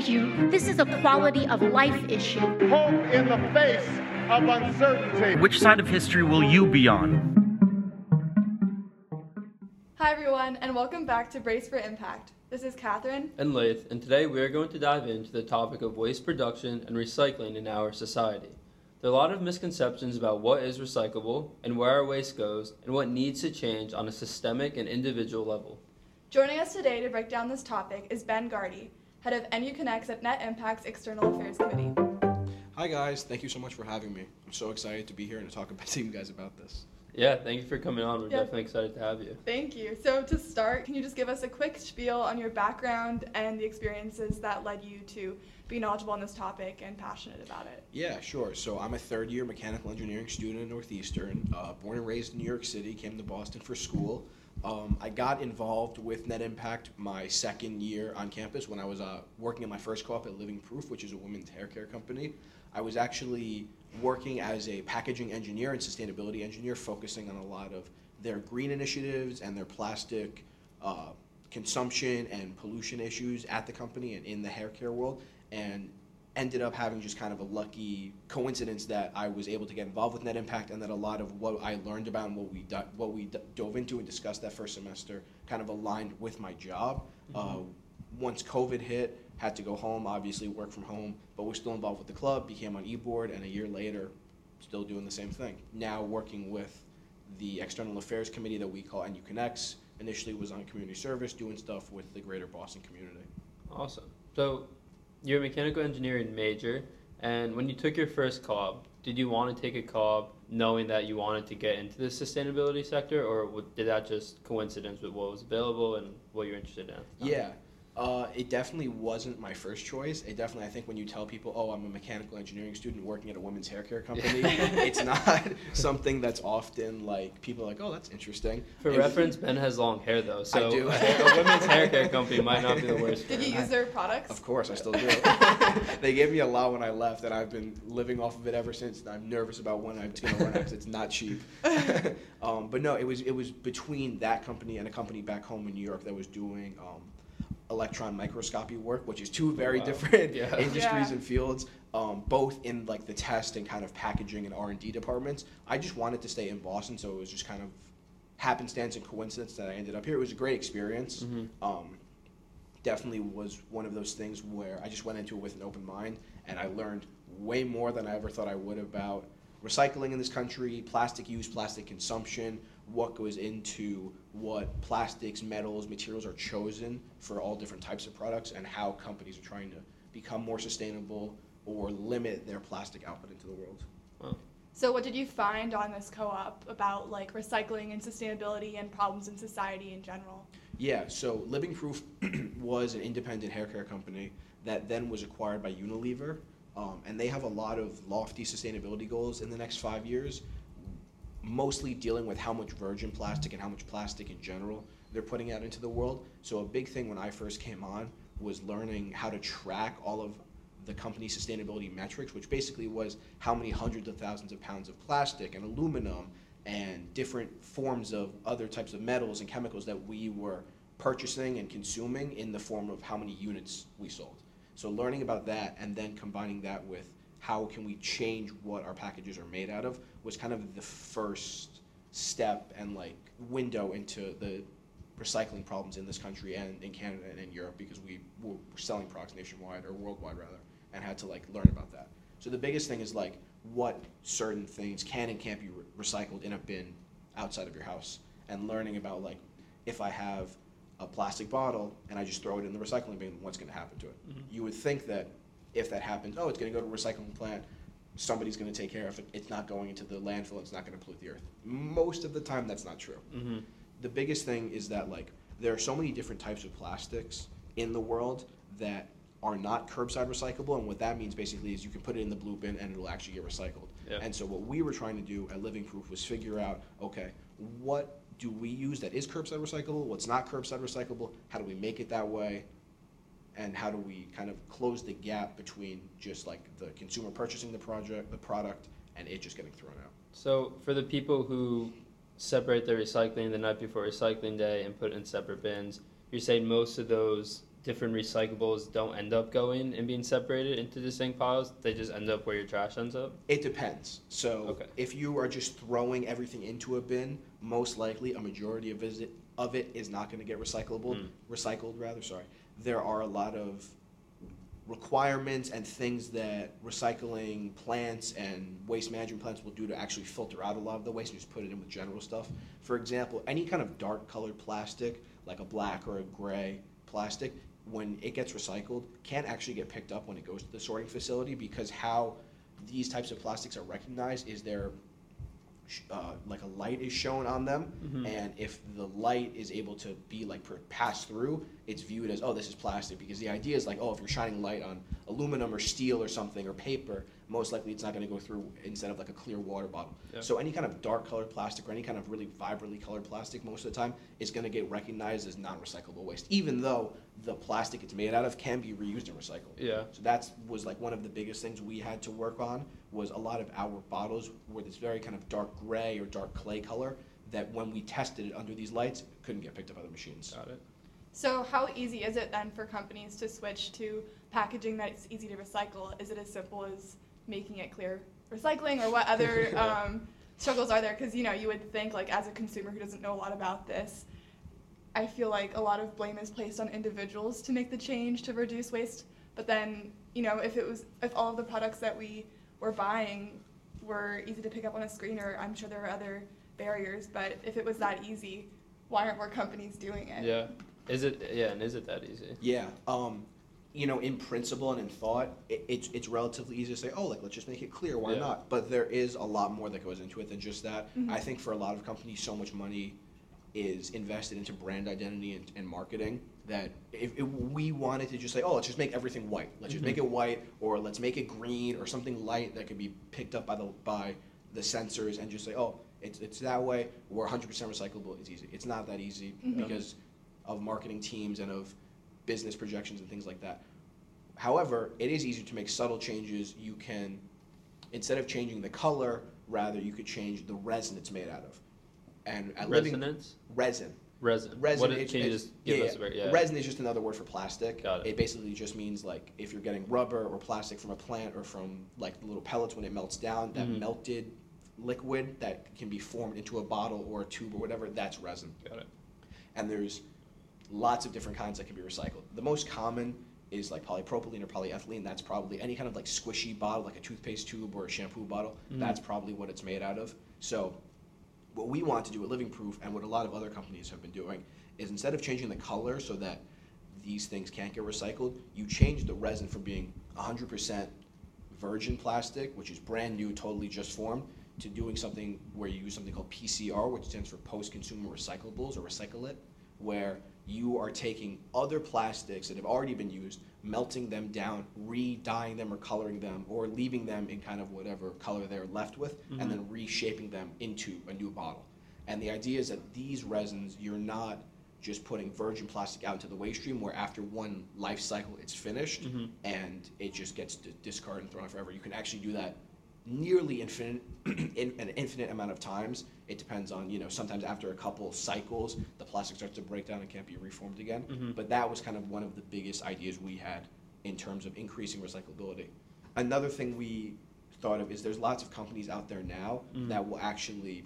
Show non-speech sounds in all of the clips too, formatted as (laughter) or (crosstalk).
scares you. This is a quality of life issue. Hope in the face of uncertainty. Which side of history will you be on? Hi, everyone, and welcome back to Brace for Impact. This is Catherine. and Lath, and today we are going to dive into the topic of waste production and recycling in our society. There are a lot of misconceptions about what is recyclable and where our waste goes and what needs to change on a systemic and individual level. Joining us today to break down this topic is Ben Gardy, head of NU Connects at Net Impact's External Affairs Committee. Hi guys, thank you so much for having me. I'm so excited to be here and to talk (laughs) about to you guys about this. Yeah, thank you for coming on. We're Yeah. definitely excited to have you. Thank you. So, to start, can you just give us a quick spiel on your background and the experiences that led you to be knowledgeable on this topic and passionate about it? Yeah, sure. So I'm a third year mechanical engineering student at Northeastern. Uh, born and raised in New York City, came to Boston for school. Um, I got involved with Net Impact my second year on campus when I was uh, working at my first co-op at Living Proof, which is a women's hair care company. I was actually working as a packaging engineer and sustainability engineer, focusing on a lot of their green initiatives and their plastic uh, consumption and pollution issues at the company and in the hair care world. And ended up having just kind of a lucky coincidence that I was able to get involved with Net Impact, and that a lot of what I learned about and what we do, what we dove into and discussed that first semester kind of aligned with my job. Uh, once COVID hit, had to go home, obviously work from home, but was still involved with the club. Became on e-board, and a year later, still doing the same thing. Now working with the External Affairs Committee that we call NU Connects. Initially was on community service, doing stuff with the greater Boston community. Awesome. So, you're a mechanical engineering major, and when you took your first co-op, did you want to take a co-op knowing that you wanted to get into the sustainability sector, or did that just coincidence with what was available and what you're interested in? Yeah. Uh, it definitely wasn't my first choice. It definitely, I think, when you tell people, "Oh, I'm a mechanical engineering student working at a women's hair care company," (laughs) it's not (laughs) something that's often like people are like, "Oh, that's interesting." For And- reference, Ben has long hair though, so do. a, a women's hair care company might not be the worst. Did for you him. use their products? Of course, I still do. (laughs) they gave me a lot when I left, and I've been living off of it ever since. And I'm nervous about when I'm going to run out because it's not cheap. um, but no, it was it was between that company and a company back home in New York that was doing um, electron microscopy work, which is two very Wow. different Yeah. (laughs) industries Yeah. and fields. Um, both in like the test and kind of packaging and R and D departments. I just wanted to stay in Boston, so it was just kind of happenstance and coincidence that I ended up here. It was a great experience. Mhm. Um, definitely was one of those things where I just went into it with an open mind and I learned way more than I ever thought I would about recycling in this country, plastic use, plastic consumption, what goes into what plastics, metals, materials are chosen for all different types of products, and how companies are trying to become more sustainable or limit their plastic output into the world. So, what did you find on this co op about like recycling and sustainability and problems in society in general? Yeah, so Living Proof (clears throat) was an independent hair care company that then was acquired by Unilever. Um, and they have a lot of lofty sustainability goals in the next five years, mostly dealing with how much virgin plastic and how much plastic in general they're putting out into the world. So, a big thing when I first came on was learning how to track all of the company's sustainability metrics, which basically was how many hundreds of thousands of pounds of plastic and aluminum and different forms of other types of metals and chemicals that we were purchasing and consuming in the form of how many units we sold. So learning about that and then combining that with how can we change what our packages are made out of was kind of the first step and like window into the recycling problems in this country and in Canada and in Europe because we were selling products nationwide or worldwide rather and had to like learn about that. So the biggest thing is like what certain things can and can't be re- recycled in a bin outside of your house and learning about like if I have a plastic bottle and I just throw it in the recycling bin, what's going to happen to it? Mm-hmm. You would think that if that happens, oh, it's going to go to a recycling plant, somebody's going to take care of it. It's not going into the landfill. It's not going to pollute the earth. Most of the time, that's not true. hmm The biggest thing is that like there are so many different types of plastics in the world that are not curbside recyclable, and what that means basically is you can put it in the blue bin and it'll actually get recycled. Yeah. And so what we were trying to do at Living Proof was figure out, okay, what do we use that is curbside recyclable? What's not curbside recyclable? How do we make it that way? And how do we kind of close the gap between just like the consumer purchasing the project, the product, and it just getting thrown out? So for the people who separate their recycling the night before recycling day and put it in separate bins, you're saying most of those different recyclables don't end up going and being separated into distinct piles? They just end up where your trash ends up? It depends. So Okay. if you are just throwing everything into a bin, most likely a majority of visit of it is not going to get recyclable, Mm. recycled rather. Sorry. There are a lot of requirements and things that recycling plants and waste management plants will do to actually filter out a lot of the waste and just put it in with general stuff. For example, any kind of dark colored plastic, like a black or a gray plastic, when it gets recycled, can't actually get picked up when it goes to the sorting facility because how these types of plastics are recognized is they're uh, like a light is shown on them, and if the light is able to be like per- pass through, it's viewed as oh this is plastic because the idea is like oh if you're shining light on aluminum or steel or something or paper, most likely it's not going to go through instead of like a clear water bottle. Yeah. So any kind of dark colored plastic or any kind of really vibrantly colored plastic most of the time is going to get recognized as non-recyclable waste, even though the plastic it's made out of can be reused and recycled. Yeah. So that was like one of the biggest things we had to work on was a lot of our bottles were this very kind of dark gray or dark clay color that when we tested it under these lights couldn't get picked up by the machines. Got it. So how easy is it then for companies to switch to packaging that's easy to recycle? Is it as simple as making it clear recycling, or what (laughs) other um, struggles are there? Because you know you would think like as a consumer who doesn't know a lot about this, I feel like a lot of blame is placed on individuals to make the change to reduce waste. But then you know if it was if all of the products that we were buying were easy to pick up on a screen, or I'm sure there are other barriers, but if it was that easy, why aren't more companies doing it? Yeah. Is it, yeah, and is it that easy? Yeah. Um, you know, in principle and in thought, it, it's it's relatively easy to say, oh, like let's just make it clear, why Yeah. not? But there is a lot more that goes into it than just that. I think for a lot of companies, so much money is invested into brand identity and, and marketing that if, if we wanted to just say, oh, let's just make everything white, let's just make mm-hmm. it white, or let's make it green, or something light that could be picked up by the by the sensors, and just say, oh, it's it's that way. We're 100% recyclable. It's easy. It's not that easy mm-hmm. because of marketing teams and of business projections and things like that. However, it is easier to make subtle changes. You can, instead of changing the color, rather you could change the resin it's made out of. And at living resin. Resin. Resin. What it- is, can you just give yeah, us a? Yeah. Resin is just another word for plastic. Got it. it basically just means like if you're getting rubber or plastic from a plant or from like the little pellets when it melts down, that Mhm. melted liquid that can be formed into a bottle or a tube or whatever, that's resin Got it. and there's lots of different kinds that can be recycled. The most common is like polypropylene or polyethylene. That's probably any kind of like squishy bottle, like a toothpaste tube or a shampoo bottle. Mhm. That's probably what it's made out of. So, what we want to do at Living Proof and what a lot of other companies have been doing is instead of changing the color so that these things can't get recycled, you change the resin from being 100% virgin plastic, which is brand new, totally just formed, to doing something where you use something called PCR, which stands for post-consumer recyclables or recycle it, where you are taking other plastics that have already been used, melting them down, re-dyeing them or coloring them, or leaving them in kind of whatever color they're left with, and then reshaping them into a new bottle. And the idea is that these resins, you're not just putting virgin plastic out into the waste stream where after one life cycle it's finished Mhm. and it just gets d- discarded and thrown out forever. You can actually do that nearly infinite, (clears throat) in an infinite amount of times. It depends on, you know, sometimes after a couple cycles, the plastic starts to break down and can't be reformed again. Mhm. But that was kind of one of the biggest ideas we had in terms of increasing recyclability. Another thing we thought of is there's lots of companies out there now Mhm. that will actually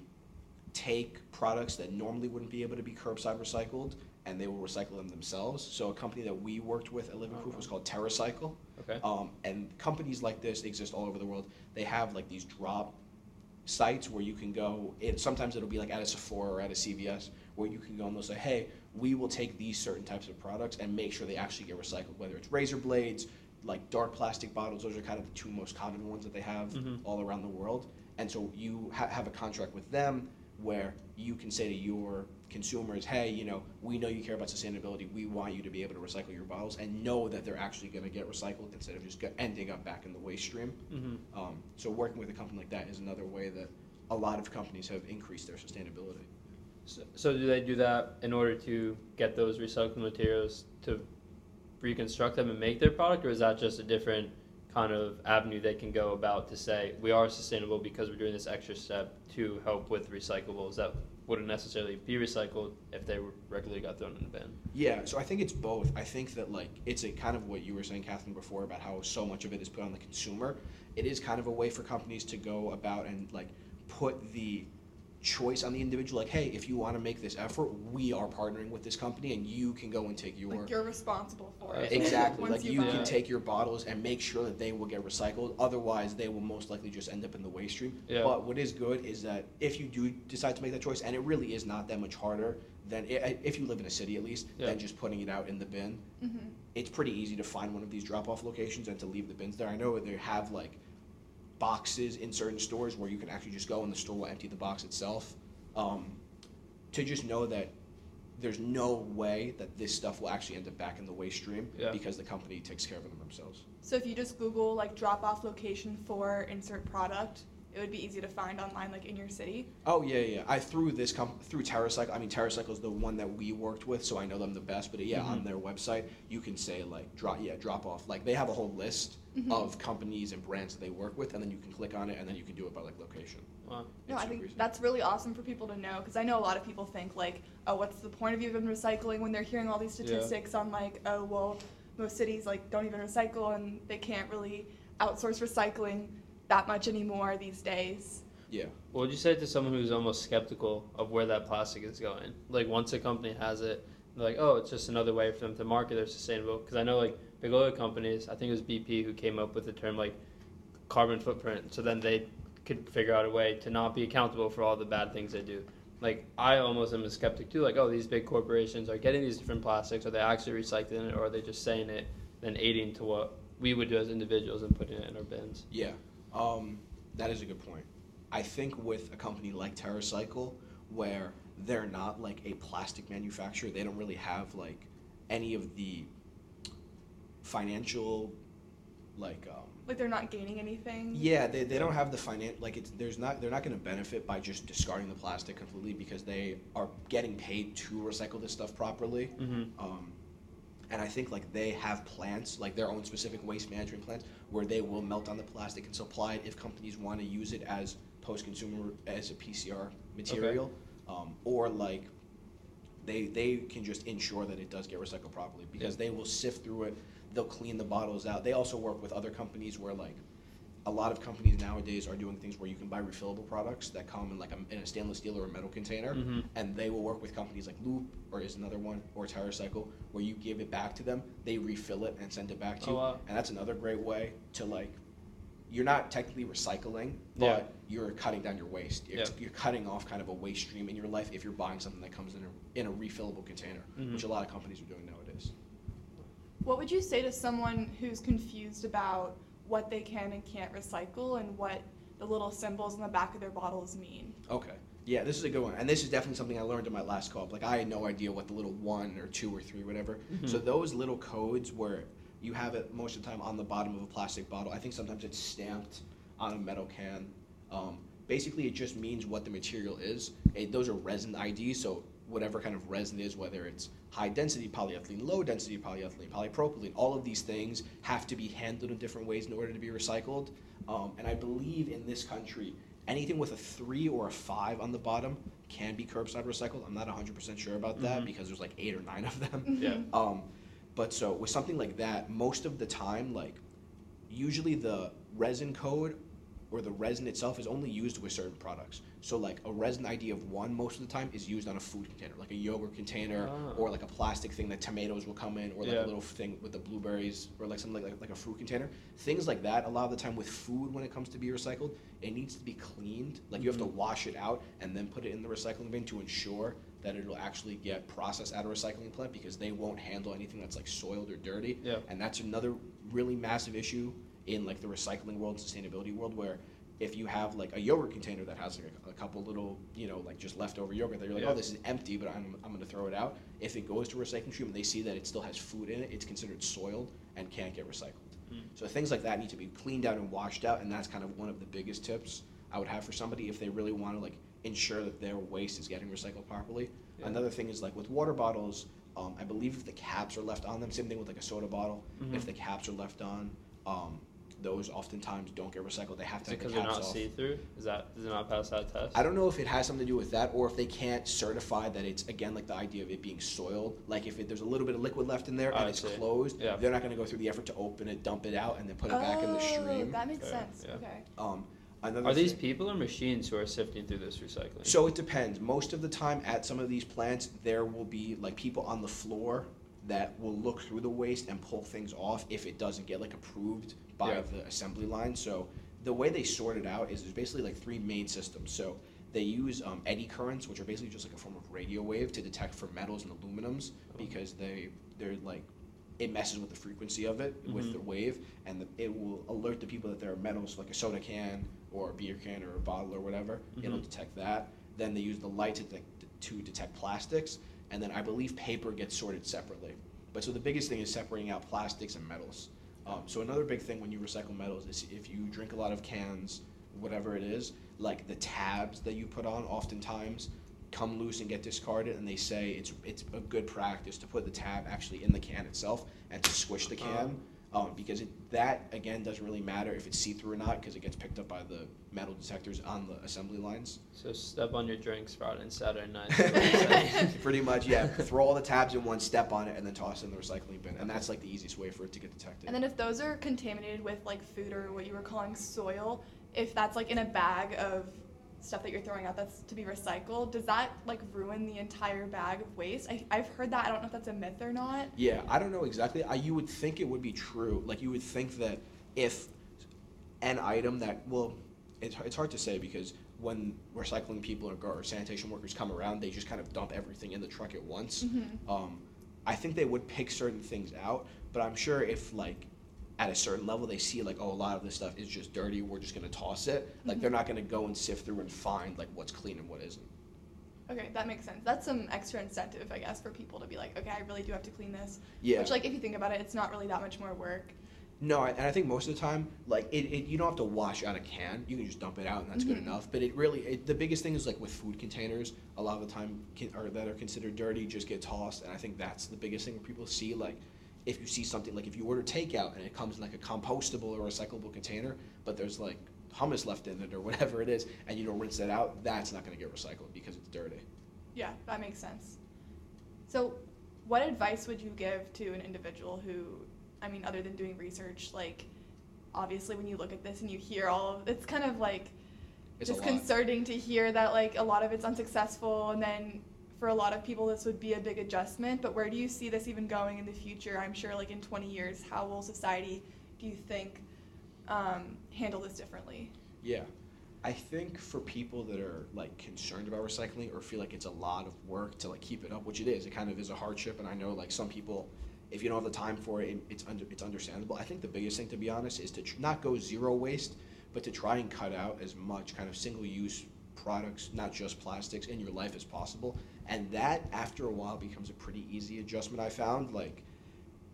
take products that normally wouldn't be able to be curbside recycled and they will recycle them themselves. So a company that we worked with at Living Proof was called TerraCycle. Okay. Um, and companies like this exist all over the world. They have like these drop sites where you can go. It, sometimes it'll be like at a Sephora or at a CVS where you can go and they'll say, "Hey, we will take these certain types of products and make sure they actually get recycled. Whether it's razor blades, like dark plastic bottles, those are kind of the two most common ones that they have Mhm. all around the world. And so you ha- have a contract with them where you can say to your consumers, hey, you know, we know you care about sustainability. We want you to be able to recycle your bottles and know that they're actually going to get recycled instead of just go- ending up back in the waste stream. Mhm. Um, so working with a company like that is another way that a lot of companies have increased their sustainability. So, so do they do that in order to get those recycled materials to reconstruct them and make their product, or is that just a different kind of avenue they can go about to say we are sustainable because we're doing this extra step to help with recyclables? That wouldn't necessarily be recycled if they regularly got thrown in the bin. Yeah, so I think it's both. I think that like it's a kind of what you were saying, Catherine, before about how so much of it is put on the consumer. It is kind of a way for companies to go about and like put the choice on the individual. Like, hey, if you want to make this effort, we are partnering with this company, and you can go and take your Like you're responsible for it. Exactly. Like you buy can it. take your bottles and make sure that they will get recycled. Otherwise, they will most likely just end up in the waste stream. Yeah. But what is good is that if you do decide to make that choice, and it really is not that much harder than if you live in a city at least Yeah. than just putting it out in the bin. Mm-hmm. It's pretty easy to find one of these drop-off locations and to leave the bins there. I know they have like boxes in certain stores where you can actually just go and the store will empty the box itself. Um, to just know that there's no way that this stuff will actually end up back in the waste stream Yeah. because the company takes care of them themselves. So if you just Google like drop off location for insert product, it would be easy to find online like in your city. Oh yeah, yeah. I through this com- through TerraCycle. I mean, TerraCycle is the one that we worked with, so I know them the best. But yeah, on Mhm. their website, you can say like drop yeah drop off. Like they have a whole list Mhm. of companies and brands that they work with, and then you can click on it, and then you can do it by like location. Wow. No, I think easy. that's really awesome for people to know because I know a lot of people think like, oh, what's the point of even recycling when they're hearing all these Yeah. statistics on like, oh, well, most cities like don't even recycle and they can't really outsource recycling that much anymore these days. Yeah. What would you say to someone who's almost skeptical of where that plastic is going? Like once a company has it, they're like, oh, it's just another way for them to market their sustainable. Because I know like big oil companies, I think it was BP who came up with the term like carbon footprint. So then they could figure out a way to not be accountable for all the bad things they do. Like I almost am a skeptic too. Like oh, these big corporations are getting these different plastics. Are they actually recycling it, or are they just saying it, then aiding to what we would do as individuals and putting it in our bins? Yeah, um, that is a good point. I think with a company like TerraCycle, where they're not like a plastic manufacturer, they don't really have like any of the financial, like, um, Like they're not gaining anything. yeah, they, they don't have the finance like it's there's not they're not going to benefit by just discarding the plastic completely because they are getting paid to recycle this stuff properly. Mm-hmm. Um, and I think like they have plants, like their own specific waste management plants, where they will melt down the plastic and supply it if companies want to use it as post-consumer as a PCR material, um, or like they they can just ensure that it does get recycled properly because they will sift through it. They'll clean the bottles out. They also work with other companies where like a lot of companies nowadays are doing things where you can buy refillable products that come in like a, in a stainless steel or a metal container, Mhm. and they will work with companies like Loop or is another one or TerraCycle where you give it back to them, they refill it and send it back to Oh, you, wow. and that's another great way to like. You're not technically recycling, but Yeah. you're cutting down your waste. You're, Yeah. you're cutting off kind of a waste stream in your life if you're buying something that comes in a, in a refillable container, Mhm. which a lot of companies are doing nowadays. What would you say to someone who's confused about what they can and can't recycle and what the little symbols on the back of their bottles mean? Okay. Yeah, this is a good one. And this is definitely something I learned in my last co-op. Like I had no idea what the little one or two or three, whatever. So those little codes where you have it most of the time on the bottom of a plastic bottle. I think sometimes it's stamped on a metal can. Um, basically, it just means what the material is. It, those are resin IDs, so whatever kind of resin it is, whether it's high density polyethylene, low density polyethylene, polypropylene, all of these things have to be handled in different ways in order to be recycled. Um, and I believe in this country, anything with a three or a five on the bottom can be curbside recycled. I'm not 100% sure about that Mhm. because there's like eight or nine of them. (laughs) Yeah. Um, but so with something like that, most of the time, like usually the resin code or the resin itself is only used with certain products. So like a resin ID of one most of the time is used on a food container, like a yogurt container Ah. or like a plastic thing that tomatoes will come in, or like Yeah. a little thing with the blueberries, or like something like, like a fruit container. Things like that. A lot of the time with food, when it comes to be recycled, it needs to be cleaned. Like you have to Mhm. wash it out and then put it in the recycling bin to ensure that it'll actually get processed at a recycling plant because they won't handle anything that's like soiled or dirty. Yeah. And that's another really massive issue in like the recycling world, sustainability world, where if you have like a yogurt container that has like a, a couple little, you know, like just leftover yogurt that you're like, Yeah. oh, this is empty, but I'm, I'm going to throw it out. If it goes to a recycling stream and they see that it still has food in it, it's considered soiled and can't get recycled. Mm. So things like that need to be cleaned out and washed out, and that's kind of one of the biggest tips I would have for somebody if they really want to like ensure that their waste is getting recycled properly. Yeah. Another thing is like with water bottles, um, I believe if the caps are left on them, same thing with like a soda bottle. Mhm. If the caps are left on, um, those oftentimes don't get recycled. They have to it have the because they're not see through? Is that does it not pass that test? I don't know if it has something to do with that or if they can't certify that it's again like the idea of it being soiled. Like if it, there's a little bit of liquid left in there and I it's see. closed, Yeah. they're not going to go through the effort to open it, dump it out, and then put it back in the Oh, stream. That makes Fair, sense. yeah. Okay. Um, another Are these people or machines who are sifting through this recycling? So it depends. Most of the time at some of these plants, there will be like people on the floor that will look through the waste and pull things off if it doesn't get like approved by Yeah. the assembly line. So the way they sort it out is there's basically like three main systems. So they use um, eddy currents, which are basically just like a form of radio wave to detect for metals and aluminums because they they're like it messes with the frequency of it with Mhm. the wave, and the, it will alert the people that there are metals like a soda can or a beer can or a bottle or whatever. It'll Mhm. detect that. Then they use the light to detect, to detect plastics, and then I believe paper gets sorted separately. But so the biggest thing is separating out plastics and metals. Um, so another big thing when you recycle metals is if you drink a lot of cans, whatever it is, like the tabs that you put on, oftentimes come loose and get discarded, and they say it's it's a good practice to put the tab actually in the can itself and to squish the can. Um, Um, because it, that again doesn't really matter if it's see-through or not because it gets picked up by the metal detectors on the assembly lines. So step on your drinks Friday and Saturday night. is what you're saying. Pretty much, yeah. Throw all the tabs in one, step on it, and then toss it in the recycling bin, and that's like the easiest way for it to get detected. And then if those are contaminated with like food or what you were calling soil, if that's like in a bag of stuff that you're throwing out that's to be recycled, does that like ruin the entire bag of waste? I, I've heard that. I don't know if that's a myth or not. Yeah, I don't know exactly. I, you would think it would be true. Like you would think that if an item that well, it's it's hard to say because when recycling people or, or sanitation workers come around, they just kind of dump everything in the truck at once. Um, I think they would pick certain things out, but I'm sure if like at a certain level they see like oh a lot of this stuff is just dirty, we're just gonna toss it. Like they're not gonna go and sift through and find like what's clean and what isn't. Okay, that makes sense. That's some extra incentive, I guess, for people to be like, okay, I really do have to clean this. Yeah. Which, like, if you think about it, it's not really that much more work. No, and I think most of the time, like it, it, you don't have to wash out a can. You can just dump it out, and that's good Mhm. enough. But it really, it, the biggest thing is like with food containers. A lot of the time, can, or that are considered dirty, just get tossed. And I think that's the biggest thing where people see like, if you see something like if you order takeout and it comes in like a compostable or recyclable container, but there's like hummus left in it or whatever it is, and you don't rinse that out, that's not going to get recycled because it's dirty. Yeah, that makes sense. So, what advice would you give to an individual who, I mean, other than doing research, like, obviously when you look at this and you hear all of, it's kind of like It's disconcerting to hear that like a lot of it's unsuccessful, and then for a lot of people this would be a big adjustment. But where do you see this even going in the future? I'm sure, like in 20 years, how will society, do you think, um, handle this differently? Yeah. I think for people that are like concerned about recycling or feel like it's a lot of work to like keep it up, which it is, it kind of is a hardship. And I know like some people, if you don't have the time for it, it- it's under, it's understandable. I think the biggest thing, to be honest, is to tr- not go zero waste, but to try and cut out as much kind of single-use products, not just plastics, in your life as possible. And that, after a while, becomes a pretty easy adjustment. I found like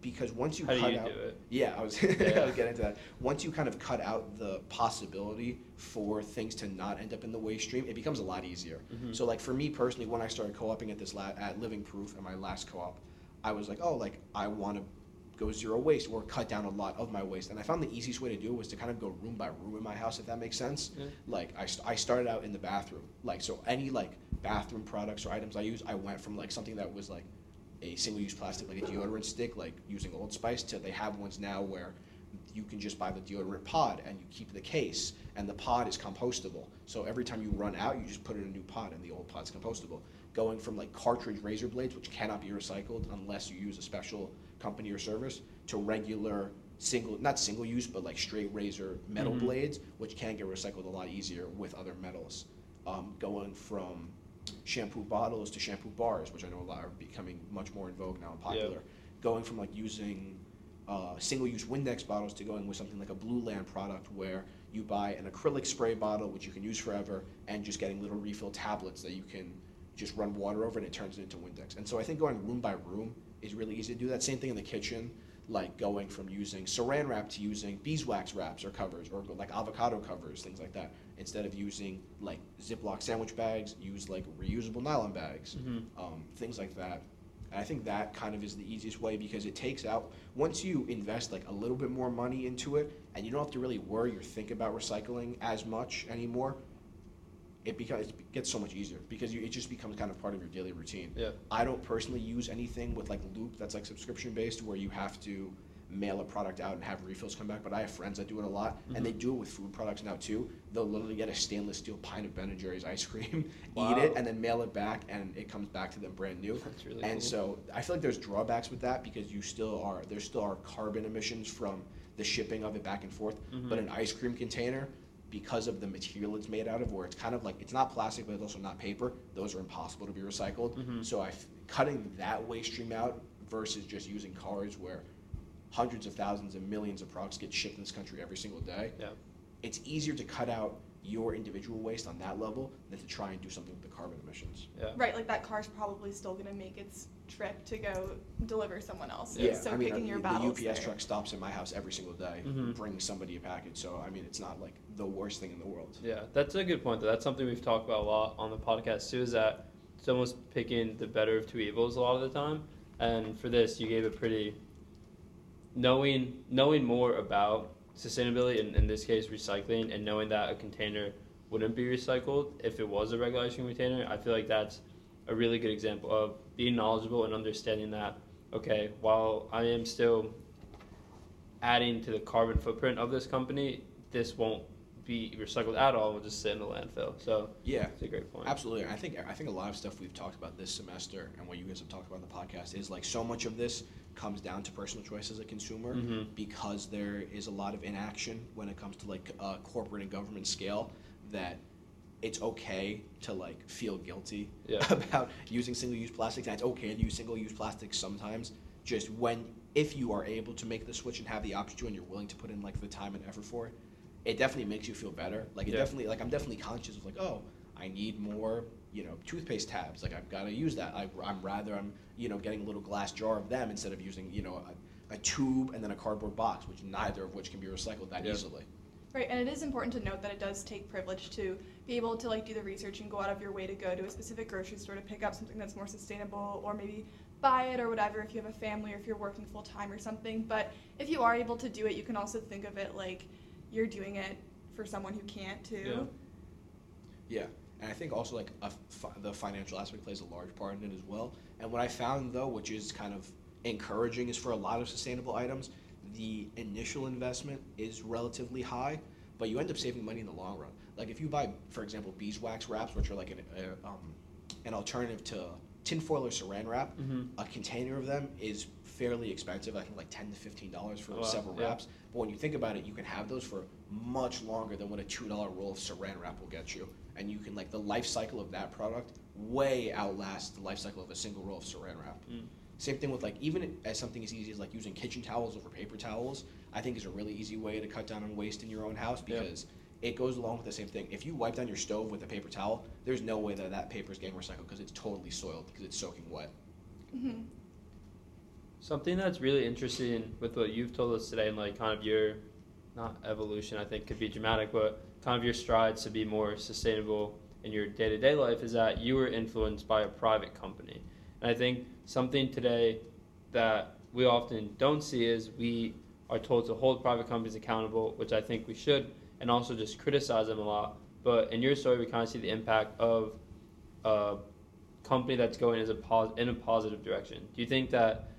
because once you How cut you out, do it? yeah, I was, (laughs) Yeah. I was getting into that. Once you kind of cut out the possibility for things to not end up in the waste stream, it becomes a lot easier. Mhm. So, like for me personally, when I started co-oping at this la- at Living Proof at my last co-op, I was like, oh, like I want to go zero waste or cut down a lot of my waste. And I found the easiest way to do it was to kind of go room by room in my house, if that makes sense. Yeah. Like I, st- I started out in the bathroom. Like so, any like bathroom products or items I use, I went from like something that was like a single-use plastic, like a deodorant stick, like using Old Spice, to they have ones now where you can just buy the deodorant pod and you keep the case, and the pod is compostable. So every time you run out, you just put in a new pod, and the old pod's compostable. Going from like cartridge razor blades, which cannot be recycled unless you use a special company or service, to regular single, not single use, but like straight razor metal Mhm. blades, which can get recycled a lot easier with other metals. Um, going from shampoo bottles to shampoo bars, which I know a lot are becoming much more in vogue now and popular. Going from like using uh, single-use Windex bottles to going with something like a Blueland product where you buy an acrylic spray bottle which you can use forever and just getting little refill tablets that you can just run water over and it turns it into Windex. And so I think going room by room is really easy to do that. Same thing in the kitchen, like going from using saran wrap to using beeswax wraps or covers or like avocado covers, things like that. Instead of using like Ziploc sandwich bags, use like reusable nylon bags, Mhm. um, things like that. And I think that kind of is the easiest way because it takes out once you invest like a little bit more money into it, and you don't have to really worry or think about recycling as much anymore. It becomes it gets so much easier because you, it just becomes kind of part of your daily routine. Yeah. I don't personally use anything with like Loop that's like subscription based where you have to mail a product out and have refills come back. But I have friends that do it a lot, and they do it with food products now too. They'll literally get a stainless steel pint of Ben and Jerry's ice cream, Wow. (laughs) eat it, and then mail it back, and it comes back to them brand new. That's really and cool. so I feel like there's drawbacks with that because you still are there still are carbon emissions from the shipping of it back and forth. Mm-hmm. But an ice cream container, because of the material it's made out of, where it's kind of like it's not plastic but it's also not paper, those are impossible to be recycled. Mm-hmm. So I cutting that waste stream out versus just using cars where hundreds of thousands and millions of products get shipped in this country every single day. Yeah. It's easier to cut out your individual waste on that level than to try and do something with the carbon emissions. Yeah. Right, like that car's probably still gonna make its trip to go deliver someone else. Yeah, So I mean, picking uh, your the UPS there. truck stops at my house every single day, Mhm. bringing somebody a package. So I mean, it's not like the worst thing in the world. Yeah, that's a good point. Though that's something we've talked about a lot on the podcast too. Is that it's almost picking the better of two evils a lot of the time. And for this, you gave a pretty knowing knowing more about sustainability, in, in this case recycling, and knowing that a container wouldn't be recycled if it was a regular ice cream container. I feel like that's a really good example of being knowledgeable and understanding that. Okay, while I am still adding to the carbon footprint of this company, this won't be recycled at all. Will just sit in the landfill. So Yeah, it's a great point. absolutely. I think I think a lot of stuff we've talked about this semester and what you guys have talked about in the podcast is like so much of this comes down to personal choice as a consumer Mhm. because there is a lot of inaction when it comes to like uh, corporate and government scale that it's okay to like feel guilty Yeah. (laughs) about using single-use plastics and it's okay to use single-use plastics sometimes just when if you are able to make the switch and have the option to and you're willing to put in like the time and effort for it it definitely makes you feel better like it Yeah. definitely like i'm definitely conscious of like oh i need more you know toothpaste tabs like i've got to use that I, i'm rather i'm you know getting a little glass jar of them instead of using you know a, a tube and then a cardboard box which neither of which can be recycled that Yeah. easily Right, and it is important to note that it does take privilege to be able to like do the research and go out of your way to go to a specific grocery store to pick up something that's more sustainable or maybe buy it or whatever if you have a family or if you're working full time or something. But if you are able to do it, you can also think of it like you're doing it for someone who can't too. Yeah. Yeah, and I think also like a fi- the financial aspect plays a large part in it as well. And what I found though, which is kind of encouraging, is for a lot of sustainable items, the initial investment is relatively high, but you end up saving money in the long run. Like if you buy, for example, beeswax wraps, which are like an uh, um, an alternative to tinfoil or saran wrap, Mhm. a container of them is fairly expensive. I think like ten to fifteen dollars for Oh, several yeah. wraps. But when you think about it, you can have those for much longer than what a two dollar roll of saran wrap will get you. And you can like the life cycle of that product way outlasts the life cycle of a single roll of saran wrap. Mm. Same thing with like even as something as easy as like using kitchen towels over paper towels. I think is a really easy way to cut down on waste in your own house because it goes along with the same thing. If you wipe down your stove with a paper towel, there's no way that that paper is getting recycled because it's totally soiled because it's soaking wet. hmm Something that's really interesting with what you've told us today and like kind of your not evolution I think could be dramatic, but kind of your strides to be more sustainable in your day to day life is that you were influenced by a private company. And I think something today that we often don't see is we are told to hold private companies accountable, which I think we should, and also just criticize them a lot. But in your story, we kind of see the impact of a company that's going as a pos- in a positive direction. Do you think that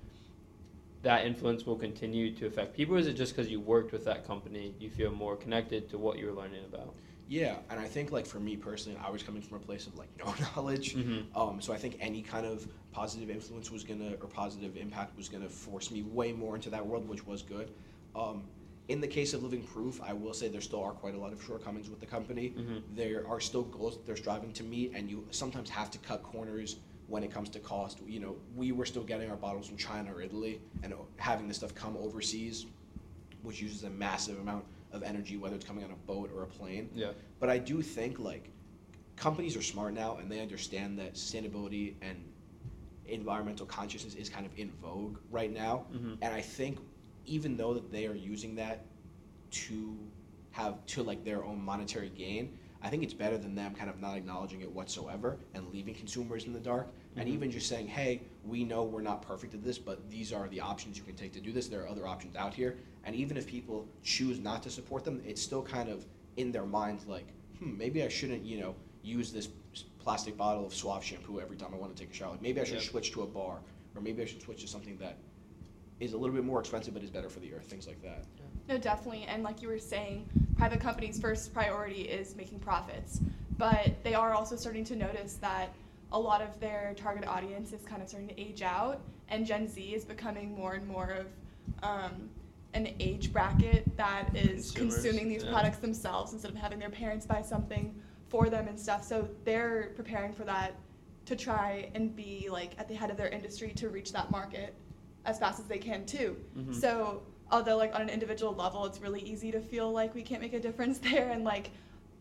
that influence will continue to affect people? Or is it just because you worked with that company, you feel more connected to what you're learning about? Yeah, and I think like for me personally, I was coming from a place of like (laughs) no knowledge. Mhm. Um, so I think any kind of positive influence was gonna or positive impact was gonna force me way more into that world, which was good. Um, in the case of Living Proof, I will say there still are quite a lot of shortcomings with the company. Mhm. There are still goals that they're striving to meet, and you sometimes have to cut corners when it comes to cost. You know, we were still getting our bottles from China or Italy, and having this stuff come overseas, which uses a massive amount of energy, whether it's coming on a boat or a plane. Yeah. But I do think like companies are smart now and they understand that sustainability and environmental consciousness is kind of in vogue right now. Mhm. And I think even though that they are using that to have to like their own monetary gain, I think it's better than them kind of not acknowledging it whatsoever and leaving consumers in the dark and Mhm. even just saying, "Hey, we know we're not perfect at this, but these are the options you can take to do this. There are other options out here." And even if people choose not to support them, it's still kind of in their minds like, "Hmm, maybe I shouldn't, you know, use this plastic bottle of Suave shampoo every time I want to take a shower. Like, maybe I should Yeah. switch to a bar, or maybe I should switch to something that is a little bit more expensive but is better for the earth, things like that." No, definitely. And like you were saying, private companies' first priority is making profits. But they are also starting to notice that a lot of their target audience is kind of starting to age out, and Gen Z is becoming more and more of um, an age bracket that is Consumers, consuming these yeah. products themselves instead of having their parents buy something for them and stuff. So they're preparing for that to try and be like at the head of their industry to reach that market as fast as they can too. Mhm. So although like on an individual level it's really easy to feel like we can't make a difference (laughs) there and like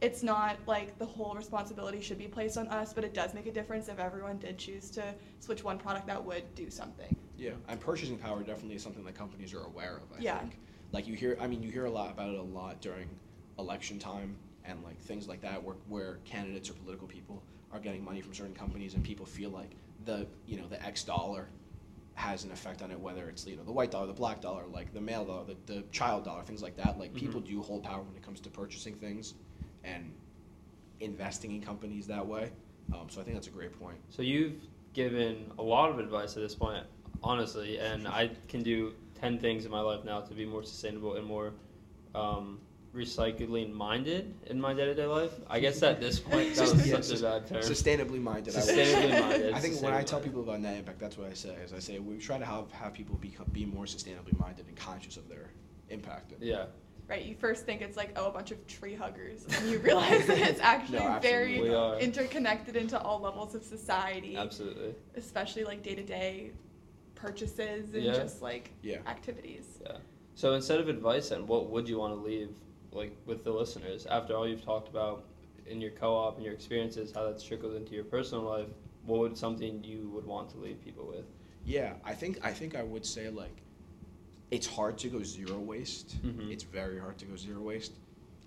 it's not like the whole responsibility should be placed on us, but it does make a difference if everyone did choose to switch one product that would do something. Yeah, and purchasing power definitely is something that companies are aware of. I Yeah. think. Like you hear, I mean, you hear a lot about it a lot during election time and like things like that, where where candidates or political people are getting money from certain companies, and people feel like the you know the X dollar has an effect on it, whether it's you know the white dollar, the black dollar, like the male dollar, the, the child dollar, things like that. Like people Mhm. do hold power when it comes to purchasing things and investing in companies that way. Um, so I think that's a great point. So you've given a lot of advice at this point, honestly, and I can do ten things in my life now to be more sustainable and more um, recycling minded in my day to day life. I guess (laughs) at this point that was Yeah, such a bad term. Sustainably minded. I Sustainably say. minded, I think when I tell people about net impact, that's what I say. Is I say we try to have have people become be more sustainably minded and conscious of their impact. Yeah, Right? You first think it's like, oh, a bunch of tree huggers, and you realize that it's (laughs) actually No, very absolutely We are. interconnected into all levels of society. absolutely. especially like day to day purchases and Yeah. just like Yeah. activities. Yeah. So instead of advice, then, what would you want to leave like with the listeners after all you've talked about in your co-op and your experiences, how that's trickled into your personal life? What would something you would want to leave people with? Yeah, I think I think I would say like it's hard to go zero waste. Mhm. It's very hard to go zero waste.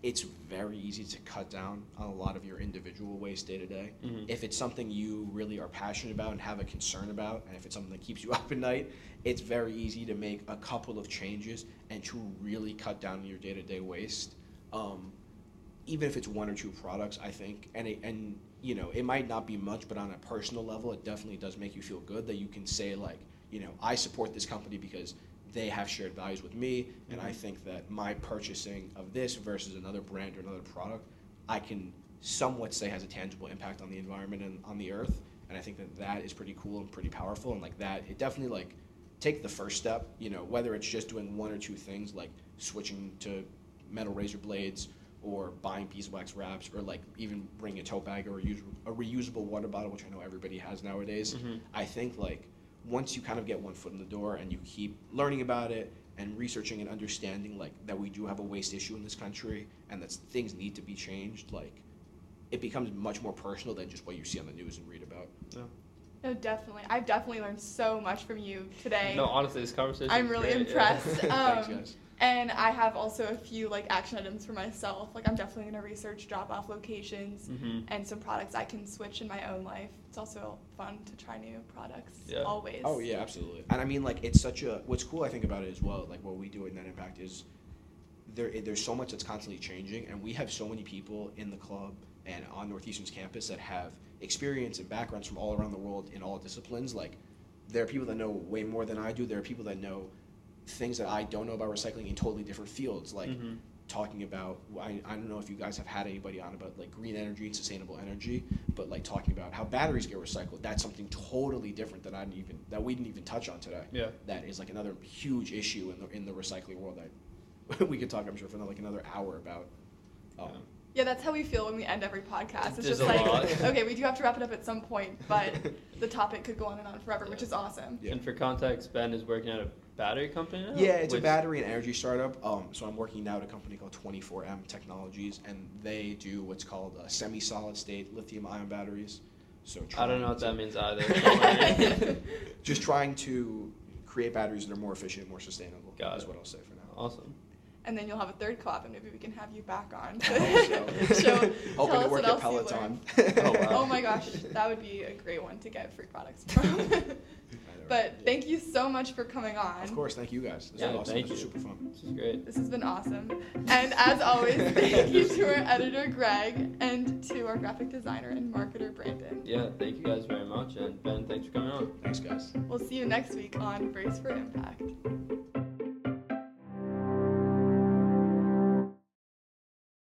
It's very easy to cut down on a lot of your individual waste day to day. Mhm. If it's something you really are passionate about and have a concern about, and if it's something that keeps you (laughs) up at night, it's very easy to make a couple of changes and to really cut down on your day to day waste. Um, even if it's one or two products, I think, and it, and you know, it might not be much, but on a personal level, it definitely does make you feel good that you can say like, you know, I support this company because they have shared values with me, and I Mhm. think that my purchasing of this versus another brand or another product, I can somewhat say has a tangible impact on the environment and on the earth, and I think that that is pretty cool and pretty powerful, and like that, it definitely like take the first step, you know, whether it's just doing one or two things like switching to metal razor blades or buying beeswax wraps or like even bringing a tote bag or a, a reusable water bottle, which I know everybody has nowadays. Mhm. I think like once you kind of get one foot in the door and you keep learning about it and researching and understanding like that we do have a waste issue in this country and that things need to be changed, like it becomes much more personal than just what you see on the news and read about. No, definitely. I've definitely learned so much from you today. No, honestly, this conversation. I'm really great, yeah. impressed. (laughs) Thanks, Um, guys. And I have also a few like action items for myself. Like I'm definitely gonna research drop off locations Mhm. and some products I can switch in my own life. It's also fun to try new products Yeah. always. Oh yeah, absolutely. And I mean, like, it's such a. What's cool, I think, about it as well, like what we do at Net Impact is there. There's so much that's constantly changing, and we have so many people in the club and on Northeastern's campus that have experience and backgrounds from all around the world in all disciplines. Like, there are people that know way more than I do. There are people that know things that I don't know about recycling in totally different fields. Like, Mhm. talking about I, I don't know if you guys have had anybody on about like green energy and sustainable energy but like talking about how batteries get recycled that's something totally different that I didn't even that we didn't even touch on today Yeah. that is like another huge issue in the in the recycling world that (laughs) we could talk I'm sure for like another hour about um, Yeah. Yeah, that's how we feel when we end every podcast. It's There's just like, lot. (laughs) okay, we do have to wrap it up at some point, but (laughs) the topic could go on and on forever, which is awesome. Yeah. And for context, Ben is working at a battery company now. Yeah, it's a battery and energy startup. Um, so I'm working now at a company called 24M Technologies, and they do what's called uh, semi-solid state lithium-ion batteries. So I don't know trying what that means either. (laughs) (laughs) Just trying to create batteries that are more efficient, more sustainable. Got is it. what I'll say for now. awesome. and then you'll have a third collab, and maybe we can have you back on (laughs) I hope to so. show, Hoping tell to us work what at else Peloton. Oh, wow. Oh my gosh, that would be a great one to get free products from. But thank you so much for coming on. Of course, thank you guys. This Yeah, was awesome. thank this was you. super fun. This is great. This has been awesome. And as always, (laughs) thank you to our editor, Greg, and to our graphic designer and marketer, Brandon. Yeah, thank you guys very much, and Ben, thanks for coming on. Thanks, guys. We'll see you next week on Brace for Impact.